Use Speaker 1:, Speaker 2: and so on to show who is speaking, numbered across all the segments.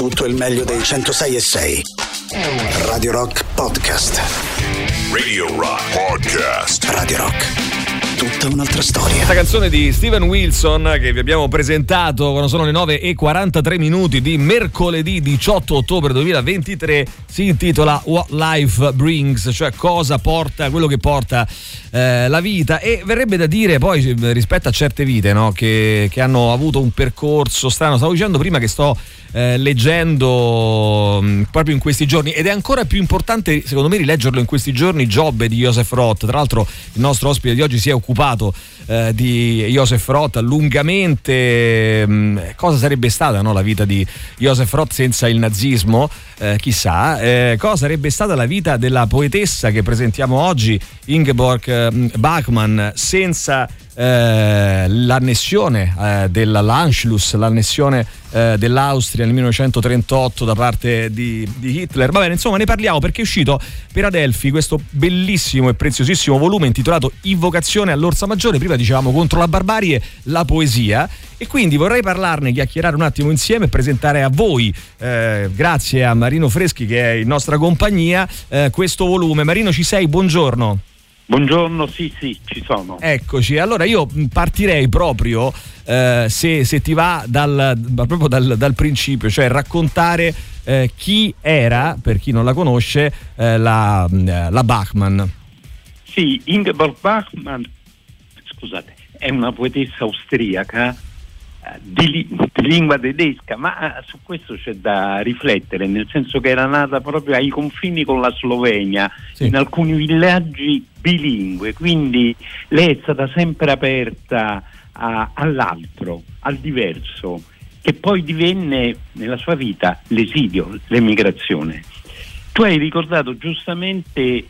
Speaker 1: Tutto il meglio dei 106 e 6. Radio Rock Podcast.
Speaker 2: Radio Rock Podcast.
Speaker 1: Radio Rock. Tutta un'altra storia.
Speaker 3: Questa canzone di Steven Wilson che vi abbiamo presentato quando sono le 9 e 43 minuti di mercoledì 18 ottobre 2023 si intitola What Life Brings, cioè cosa porta, quello che porta eh, la vita e verrebbe da dire poi rispetto a certe vite no, che, che hanno avuto un percorso strano, stavo dicendo prima che sto eh, leggendo mh, mm, proprio in questi giorni. Ed è ancora più importante secondo me rileggerlo in questi giorni Job di Joseph Roth. Tra l'altro il nostro ospite di oggi si è occupato eh, di Joseph Roth lungamente mh, mm, cosa sarebbe stata no, la vita di Joseph Roth senza il nazismo? Eh, chissà eh, cosa sarebbe stata la vita della poetessa che presentiamo oggi Ingeborg eh, Bachmann senza eh, l'annessione eh, dell'Anschluss, l'annessione eh, dell'Austria nel 1938 da parte di, di, Hitler. Va bene, insomma, ne parliamo perché è uscito per Adelphi questo bellissimo e preziosissimo volume intitolato Invocazione all'Orsa Maggiore. Prima dicevamo contro la barbarie, la poesia. E quindi vorrei parlarne, chiacchierare un attimo insieme e presentare a voi, eh, grazie a Marino Freschi che è in nostra compagnia, eh, questo volume. Marino, ci sei? Buongiorno.
Speaker 4: Buongiorno, sì, sì, ci sono.
Speaker 3: Eccoci, allora io partirei proprio, eh, se, se, ti va, dal, proprio dal, dal principio, cioè raccontare eh, chi era, per chi non la conosce, eh, la, eh, la Bachmann.
Speaker 4: Sì, Ingeborg Bachmann, scusate, è una poetessa austriaca di, di, lingua tedesca, ma eh, su questo c'è da riflettere, nel senso che era nata proprio ai confini con la Slovenia, sì. in alcuni villaggi bilingue, quindi lei è stata sempre aperta a, all'altro, al diverso, che poi divenne nella sua vita l'esilio, l'emigrazione. Tu hai ricordato giustamente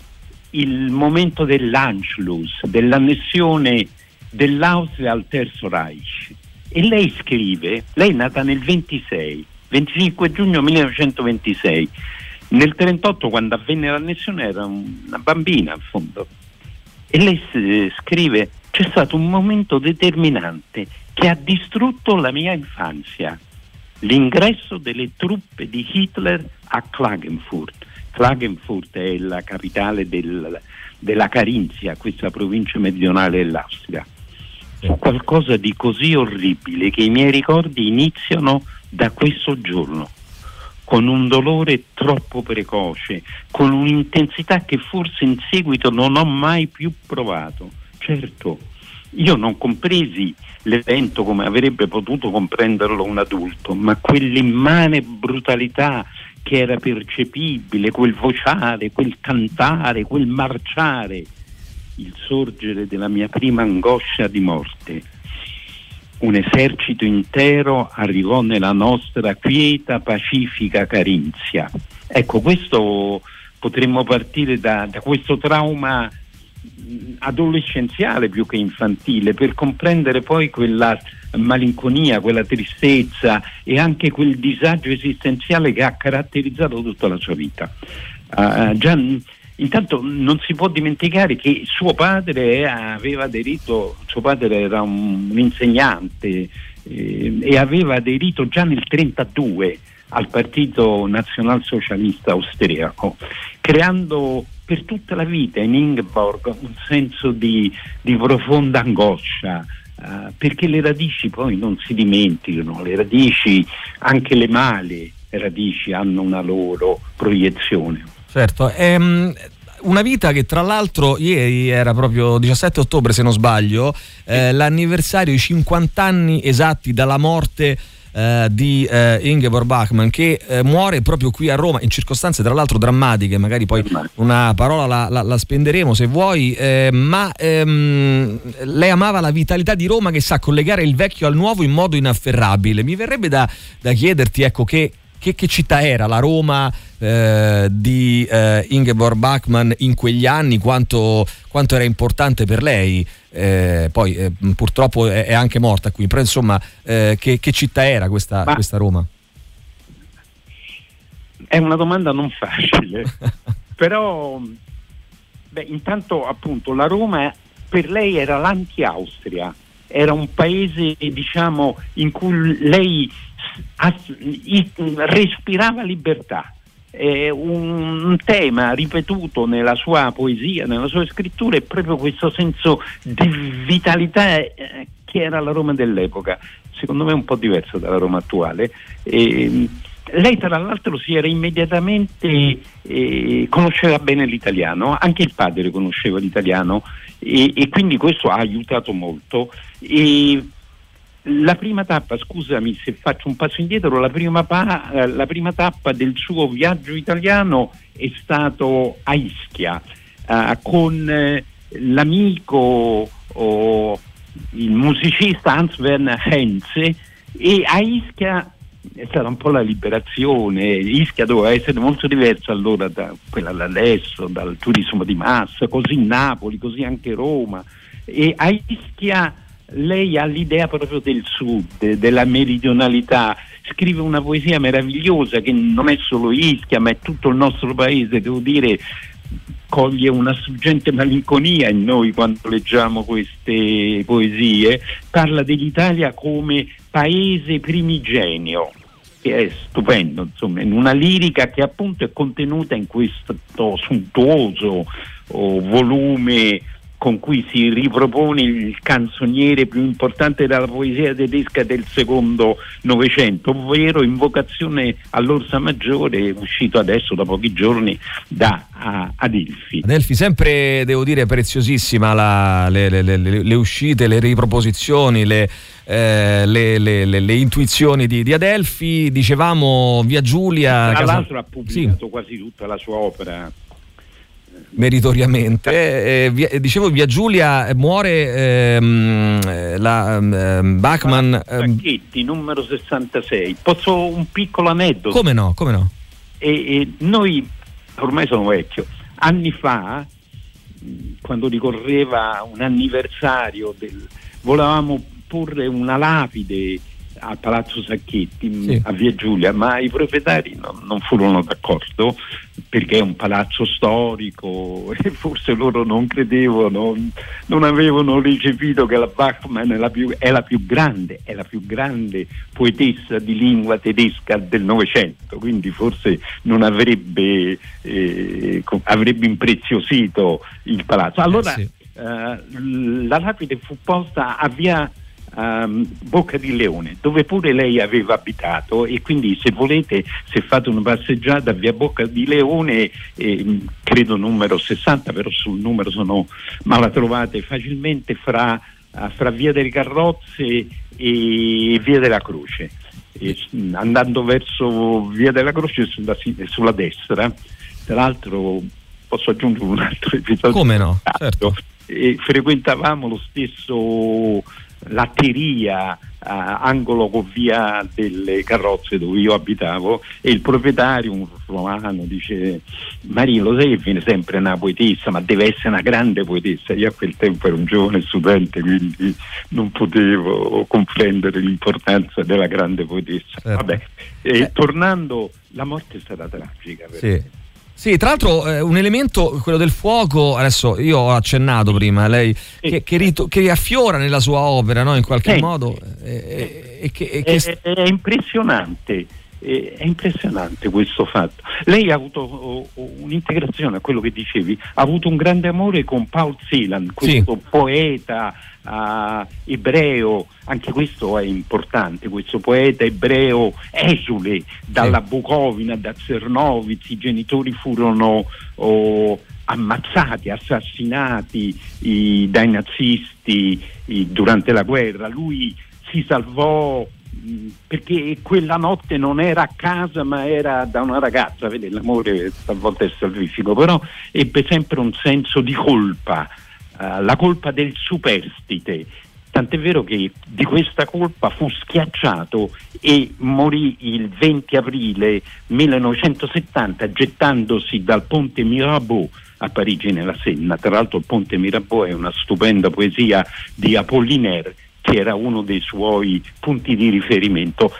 Speaker 4: il momento dell'Anschluss, dell'annessione dell'Austria al Terzo Reich e lei scrive, lei è nata nel 26, 25 giugno 1926, nel 38 quando avvenne l'annessione era una bambina in fondo, e lei scrive c'è stato un momento determinante che ha distrutto la mia infanzia, l'ingresso delle truppe di Hitler a Klagenfurt. Klagenfurt è la capitale del, della Carinzia, questa provincia meridionale dell'Austria su qualcosa di così orribile che i miei ricordi iniziano da questo giorno, con un dolore troppo precoce, con un'intensità che forse in seguito non ho mai più provato. Certo, io non compresi l'evento come avrebbe potuto comprenderlo un adulto, ma quell'immane brutalità che era percepibile, quel vociare, quel cantare, quel marciare, il sorgere della mia prima angoscia di morte. Un esercito intero arrivò nella nostra quieta, pacifica Carinzia. Ecco, questo potremmo partire da, da questo trauma adolescenziale più che infantile per comprendere poi quella malinconia, quella tristezza e anche quel disagio esistenziale che ha caratterizzato tutta la sua vita. Uh, già Intanto non si può dimenticare che suo padre aveva aderito, suo padre era un, un insegnante eh, e aveva aderito già nel 1932 al Partito Nazionalsocialista austriaco, creando per tutta la vita in Ingeborg un senso di, di profonda angoscia, eh, perché le radici poi non si dimenticano, le radici, anche le male radici hanno una loro proiezione.
Speaker 3: Certo, ehm, una vita che tra l'altro ieri era proprio 17 ottobre se non sbaglio, eh, l'anniversario, i 50 anni esatti dalla morte eh, di eh, Ingeborg Bachmann che eh, muore proprio qui a Roma in circostanze tra l'altro drammatiche, magari poi una parola la, la, la spenderemo se vuoi, eh, ma ehm, lei amava la vitalità di Roma che sa collegare il vecchio al nuovo in modo inafferrabile. Mi verrebbe da, da chiederti ecco che che, che città era la Roma eh, di eh, Ingeborg Bachmann in quegli anni, quanto, quanto era importante per lei. Eh, poi eh, purtroppo è, è, anche morta qui, però insomma eh, che, che, città era questa, questa Roma?
Speaker 4: È una domanda non facile, però beh, intanto appunto la Roma per lei era l'anti-Austria, era un paese diciamo, in cui lei respirava libertà. Eh, un tema ripetuto nella sua poesia, nella sua scrittura è proprio questo senso di vitalità eh, che era la Roma dell'epoca, secondo me un po' diverso dalla Roma attuale. Eh, lei tra l'altro si era immediatamente, eh, conosceva bene l'italiano, anche il padre conosceva l'italiano e, e quindi questo ha aiutato molto. E la prima tappa, scusami se faccio un passo indietro, la prima, pa- eh, la prima tappa del suo viaggio italiano è stato a Ischia eh, con eh, l'amico oh, il musicista Hans Werner Henze e a Ischia è stata un po' la liberazione, Ischia doveva essere molto diversa allora da quella da adesso, dal turismo di massa, così Napoli, così anche Roma. E a Ischia lei ha l'idea proprio del sud, della meridionalità, scrive una poesia meravigliosa che non è solo Ischia ma è tutto il nostro paese, devo dire coglie una struggente malinconia in noi quando leggiamo queste poesie, parla dell'Italia come paese primigenio, che è stupendo, insomma, in una lirica che appunto è contenuta in questo suntuoso oh, volume con cui si ripropone il canzoniere più importante della poesia tedesca del secondo Novecento, ovvero Invocazione all'Orsa Maggiore, uscito adesso da pochi giorni da Adelphi.
Speaker 3: Adelphi, sempre devo dire preziosissima la, le, le, le, le, uscite, le riproposizioni, le, eh, le, intuizioni di, di, Adelphi. Dicevamo via Giulia.
Speaker 4: Tra l'altro ha pubblicato sì. quasi tutta la sua opera
Speaker 3: meritoriamente. Eh, via, dicevo, via Giulia eh, muore ehm, la ehm, Bachmann.
Speaker 4: Ehm, Sacchetti, numero 66. Posso un piccolo aneddoto?
Speaker 3: Come no? Come no?
Speaker 4: E, e noi, ormai sono vecchio, anni fa, quando ricorreva un anniversario, del, volevamo porre una lapide a Palazzo Sacchetti sì. a Via Giulia, ma i proprietari non, non, furono d'accordo perché è un palazzo storico e forse loro non credevano, non avevano ricepito che la Bachmann è la più, è la più grande, è la più grande poetessa di lingua tedesca del Novecento, quindi forse non avrebbe, eh, avrebbe impreziosito il palazzo. Allora eh sì. eh, la lapide fu posta a via um, Bocca di Leone, dove pure lei aveva abitato e quindi se volete, se fate una passeggiata via Bocca di Leone, eh, credo numero 60, però sul numero sono, ma la trovate facilmente fra, uh, fra Via delle Carrozze e Via della Croce. E, andando verso Via della Croce sulla, sulla destra, tra l'altro posso aggiungere un altro episodio.
Speaker 3: Come no? Certo.
Speaker 4: Frequentavamo lo stesso latteria Uh, angolo con via delle carrozze dove io abitavo e il proprietario, un romano, dice Maria lo sai che viene sempre una poetessa ma deve essere una grande poetessa io a quel tempo ero un giovane studente quindi non potevo comprendere l'importanza della grande poetessa certo. Vabbè, e, eh. tornando la morte è stata tragica
Speaker 3: sì. Sì, tra l'altro eh, un elemento, quello del fuoco, adesso io ho accennato prima, lei, che, che, rito, che affiora nella sua opera no, in qualche sì. modo.
Speaker 4: Eh, eh, che, è, è, impressionante. È impressionante questo fatto. Lei ha avuto oh, oh, un'integrazione a quello che dicevi, ha avuto un grande amore con Paul Celan, questo sì. poeta uh, ebreo, anche questo è importante, questo poeta ebreo esule dalla sì. Bucovina, da Zernovitz, i genitori furono oh, ammazzati, assassinati i, dai nazisti i, durante la guerra, lui si salvò perché quella notte non era a casa ma era da una ragazza, vede l'amore talvolta è salvifico, però ebbe sempre un senso di colpa eh, la colpa del superstite. Tant'è vero che di questa colpa fu schiacciato e morì il 20 aprile 1970 gettandosi dal ponte Mirabeau a Parigi nella Senna. Tra l'altro il ponte Mirabeau è una stupenda poesia di Apollinaire che era uno dei suoi punti di riferimento.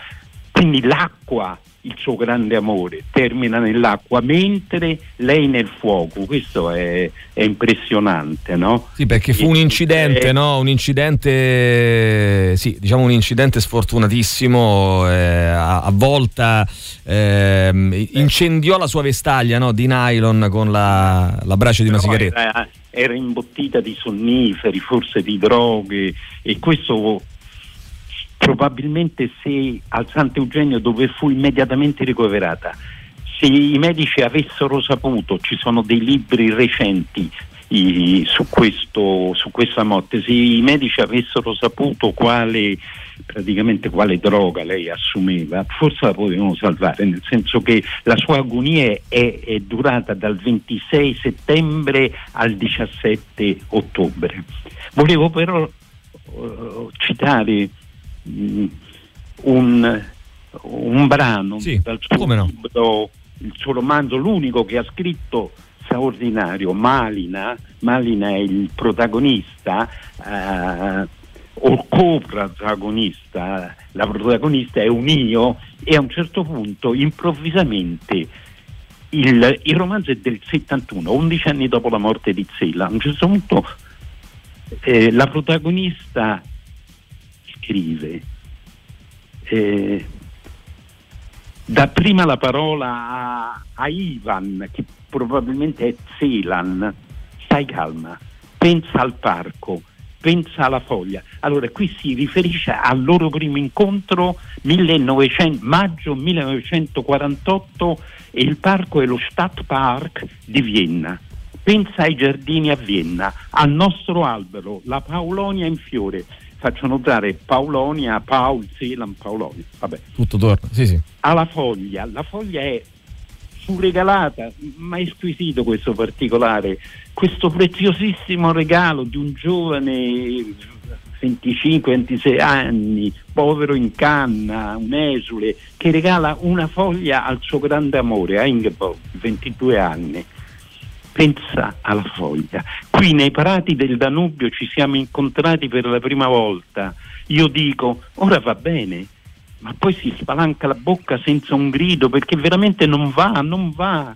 Speaker 4: Quindi l'acqua il suo grande amore, termina nell'acqua mentre lei nel fuoco, questo è, è impressionante, no?
Speaker 3: Sì, perché fu un incidente, eh, no? Un incidente, sì, diciamo un incidente sfortunatissimo, eh, a, a, volta eh, incendiò la sua vestaglia no? di nylon con la, la brace di una sigaretta.
Speaker 4: Era, era imbottita di sonniferi, forse di droghe e questo probabilmente se al Sant'Eugenio dove fu immediatamente ricoverata, se i medici avessero saputo, ci sono dei libri recenti i, su, questo, su, questa morte, se i medici avessero saputo quale, quale droga lei assumeva, forse la potevano salvare, nel senso che la sua agonia è, è durata dal 26 settembre al 17 ottobre. Volevo però uh, citare un, un brano
Speaker 3: sì,
Speaker 4: dal suo
Speaker 3: no?
Speaker 4: libro, il suo romanzo, l'unico che ha scritto straordinario, Malina, Malina è il protagonista eh, o co-protagonista, la protagonista è un io e a un certo punto improvvisamente il, il, romanzo è del 71, 11 anni dopo la morte di Zella, a un certo punto eh, la protagonista scrive. Eh, dà prima la parola a, a, Ivan, che probabilmente è Zelan, stai calma, pensa al parco, pensa alla foglia. Allora qui si riferisce al loro primo incontro 1900, maggio 1948 e il parco è lo Stadtpark di Vienna. Pensa ai giardini a Vienna, al nostro albero, la Paolonia in fiore faccio notare Paolonia, Paul, Celan, Paolonia. Vabbè.
Speaker 3: Tutto torna, sì, sì.
Speaker 4: Alla foglia, la foglia è surregalata, ma è squisito questo particolare, questo preziosissimo regalo di un giovane 25-26 anni, povero in canna, un esule, che regala una foglia al suo grande amore, a Ingeborg, 22 anni pensa alla foglia. Qui nei parati del Danubio ci siamo incontrati per la prima volta. Io dico, ora va bene, ma poi si spalanca la bocca senza un grido perché veramente non va, non va.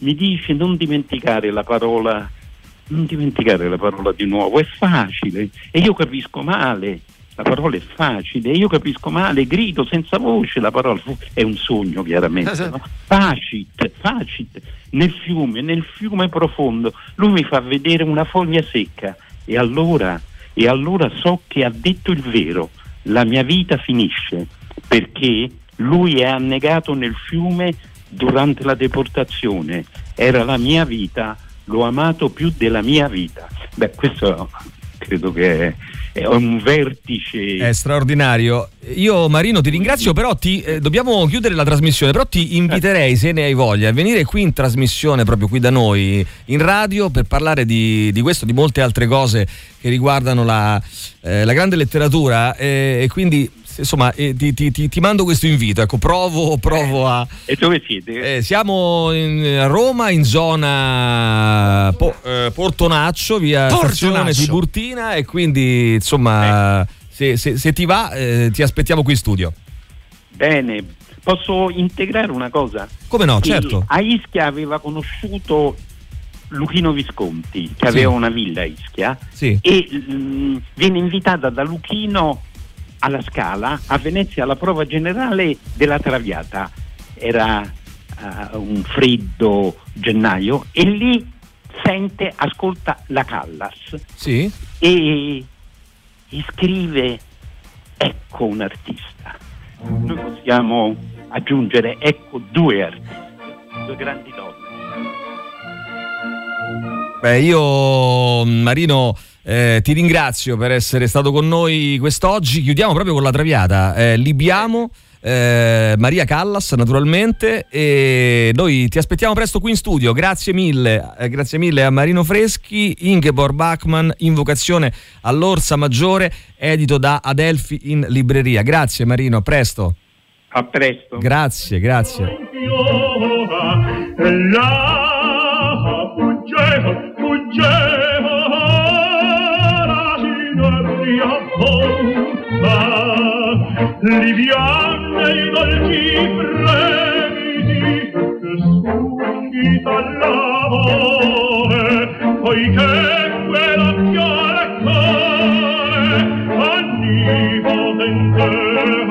Speaker 4: Mi dice non dimenticare la parola, non dimenticare la parola di nuovo, è facile e io capisco male. La parola è facile, io capisco male, grido senza voce, la parola è un sogno chiaramente. No? Facit, facit nel fiume, nel fiume profondo, lui mi fa vedere una foglia secca e allora, e allora so che ha detto il vero, la mia vita finisce perché lui è annegato nel fiume durante la deportazione, era la mia vita, l'ho amato più della mia vita. Beh, questo credo che è un vertice.
Speaker 3: È straordinario. Io Marino ti ringrazio, però ti, eh, dobbiamo chiudere la trasmissione, però ti inviterei, se ne hai voglia, a venire qui in trasmissione, proprio qui da noi, in radio, per parlare di, di questo, di molte altre cose che riguardano la, eh, la grande letteratura eh, e quindi insomma, eh, ti, ti, ti, ti, mando questo invito. Ecco, provo, provo a.
Speaker 4: Eh, e dove siete?
Speaker 3: Eh, siamo in, a Roma, in zona po, eh, Portonaccio, via Portonaccio. Tiburtina, e quindi insomma, eh. se, se, se, ti va, eh, ti aspettiamo qui in studio.
Speaker 4: Bene, posso integrare una cosa?
Speaker 3: Come no, certo.
Speaker 4: A Ischia aveva conosciuto Luchino Visconti, che sì. aveva una villa a Ischia,
Speaker 3: sì.
Speaker 4: e mh, mm, viene invitata da Luchino alla Scala, a Venezia, alla prova generale della Traviata. Era uh, un freddo gennaio e lì sente, ascolta la Callas
Speaker 3: sì.
Speaker 4: e, e scrive ecco un artista. Noi possiamo aggiungere ecco due artisti, due grandi donne.
Speaker 3: Beh, io Marino eh, ti ringrazio per essere stato con noi quest'oggi. Chiudiamo proprio con la traviata. Eh, libiamo. Eh, Maria Callas naturalmente e noi ti aspettiamo presto qui in studio grazie mille, eh, grazie mille a Marino Freschi Ingeborg Bachmann Invocazione all'Orsa Maggiore edito da Adelfi in libreria grazie Marino, a presto
Speaker 4: a presto
Speaker 3: grazie, grazie
Speaker 5: liviane i dolci fremiti che suscita l'amore poiché quella fiore cuore annivo dentro.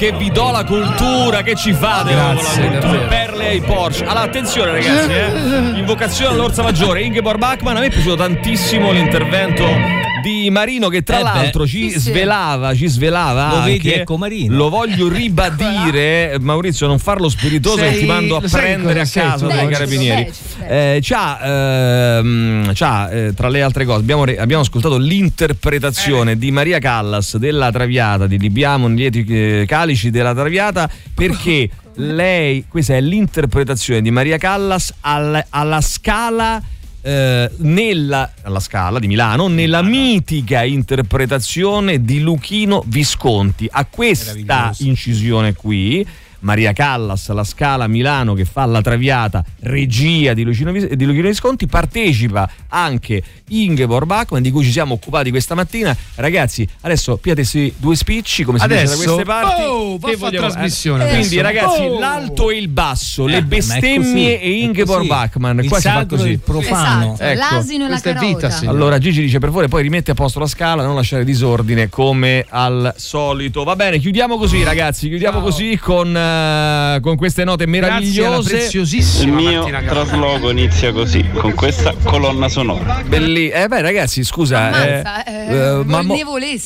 Speaker 3: Che vi do la cultura, che ci fate
Speaker 6: Grazie,
Speaker 3: con la cultura? Perle ai Porsche. Allora, attenzione ragazzi, eh. Invocazione all'Orsa Maggiore, Ingeborg Bachmann, a me è piaciuto tantissimo l'intervento di Marino che tra
Speaker 6: Eh beh.
Speaker 3: l'altro ci
Speaker 7: Sì, sì.
Speaker 3: svelava, ci svelava
Speaker 6: Lo
Speaker 3: anche,
Speaker 6: vedi, ecco Marino.
Speaker 3: Lo voglio ribadire, Maurizio, non farlo spiritoso
Speaker 8: Sei-
Speaker 3: che ti mando a prendere a casa dai carabinieri. Eh, c'ha, ehm, c'ha, eh, tra le altre cose, abbiamo, re- abbiamo ascoltato l'interpretazione di Maria Callas della Traviata, di Libiamo lieti eh, calici della Traviata, perché lei, questa è l'interpretazione di Maria Callas al- alla scala. Eh, nella alla scala di Milano nella mitica interpretazione di Luchino Visconti. A questa incisione qui Maria Callas, la Scala Milano che fa la Traviata, regia di Lucino, Vis- di Luchino Visconti, partecipa anche Ingeborg Bachmann di cui ci siamo occupati questa mattina. Ragazzi, adesso piatesi due spicci come si dice da
Speaker 8: Adesso,
Speaker 3: queste parti.
Speaker 8: oh, va a trasmissione
Speaker 3: eh, Quindi
Speaker 8: adesso.
Speaker 3: ragazzi,
Speaker 8: Oh.
Speaker 3: l'alto e il basso, le
Speaker 6: Eh, è
Speaker 3: bestemmie
Speaker 6: così,
Speaker 3: e Ingeborg. Bachmann. Qua si fa così.
Speaker 6: il profano.
Speaker 7: Esatto,
Speaker 3: Ecco.
Speaker 7: l'asino e la
Speaker 8: Questa è
Speaker 7: carota.
Speaker 8: vita.
Speaker 3: Allora Gigi dice per favore poi rimetti a posto la scala, non lasciare disordine come al solito. Va bene, chiudiamo così ragazzi, chiudiamo così con, eh, con queste note meravigliose.
Speaker 8: preziosissima
Speaker 9: Il mio
Speaker 8: Martina
Speaker 9: trasloco inizia così, con questa colonna sonora.
Speaker 3: Belli- eh beh ragazzi scusa
Speaker 7: Ammazza, eh,
Speaker 3: ma, mo-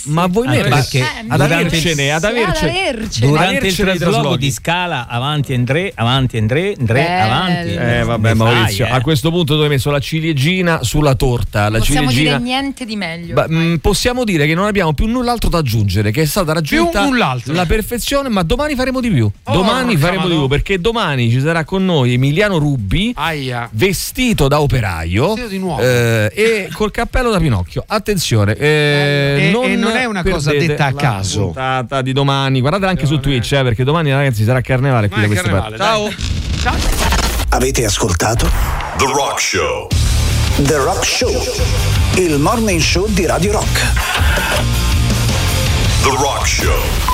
Speaker 3: ma voi me ma-
Speaker 6: perché
Speaker 3: ad
Speaker 6: durante-
Speaker 3: avercene ad
Speaker 7: ad
Speaker 3: avercene.
Speaker 6: Durante il
Speaker 3: avercene
Speaker 6: trasloco di scala avanti e Andre, avanti e Andre, Andre,
Speaker 7: Bello.
Speaker 6: avanti.
Speaker 3: eh vabbè
Speaker 6: Ne fai,
Speaker 3: Maurizio
Speaker 6: eh.
Speaker 3: a questo punto tu hai messo la ciliegina sulla torta la
Speaker 7: Possiamo
Speaker 3: ciliegina
Speaker 7: dire niente di meglio.
Speaker 3: Ba- mh, possiamo dire che non abbiamo più null'altro da aggiungere, che è stata raggiunta la perfezione, ma domani faremo di più.
Speaker 8: Oh,
Speaker 3: domani faremo di più perché domani ci sarà con noi Emiliano Rubbi.
Speaker 8: Aia.
Speaker 3: Vestito da operaio
Speaker 8: Vestito di nuovo.
Speaker 3: eh, e col cappello da Pinocchio. Attenzione, eh,
Speaker 8: E- e non è una cosa detta a
Speaker 3: la
Speaker 8: caso.
Speaker 3: puntata di domani. Guardate anche su Twitch, eh, perché domani, ragazzi, sarà carnevale qui da queste parti.
Speaker 8: carnevale,
Speaker 3: Ciao.
Speaker 1: Avete ascoltato
Speaker 2: The Rock Show.
Speaker 1: The Rock Show, il morning show di Radio Rock.
Speaker 2: The Rock Show.